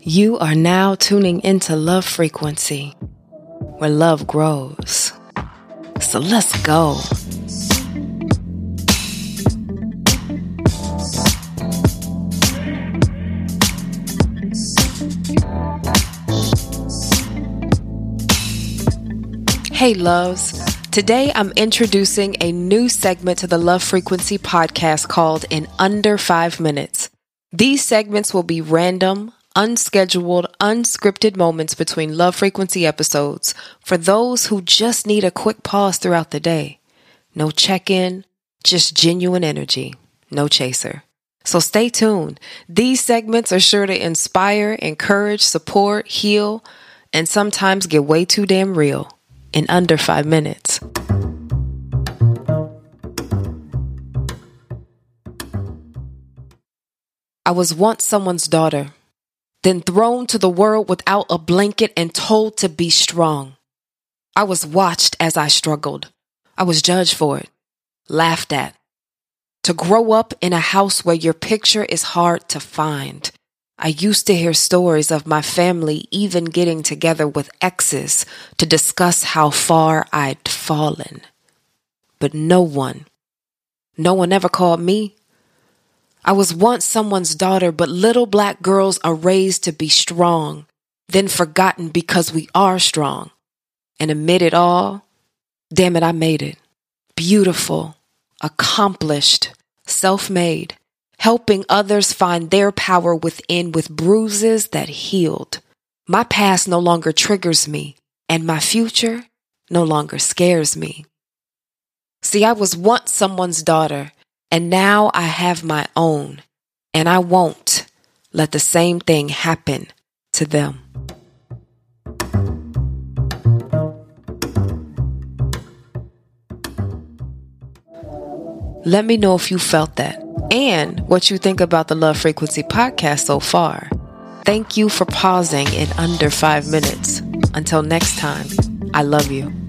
You are now tuning into Love Frequency, where love grows. So let's go. Hey, loves. Today I'm introducing a new segment to the Love Frequency podcast called In Under Five Minutes. These segments will be random, unscheduled, unscripted moments between Love Frequency episodes for those who just need a quick pause throughout the day. No check in, just genuine energy, no chaser. So stay tuned. These segments are sure to inspire, encourage, support, heal, and sometimes get way too damn real in under five minutes. I was once someone's daughter, then thrown to the world without a blanket and told to be strong. I was watched as I struggled. I was judged for it, laughed at. To grow up in a house where your picture is hard to find, I used to hear stories of my family even getting together with exes to discuss how far I'd fallen. But no one, no one ever called me. I was once someone's daughter, but little black girls are raised to be strong, then forgotten because we are strong. And amid it all, damn it, I made it. Beautiful, accomplished, self made helping others find their power within with bruises that healed. My past no longer triggers me, and my future no longer scares me. See, I was once someone's daughter, and now I have my own, and I won't let the same thing happen to them. Let me know if you felt that and what you think about the Love Frequency podcast so far. Thank you for pausing in under five minutes. Until next time, I love you.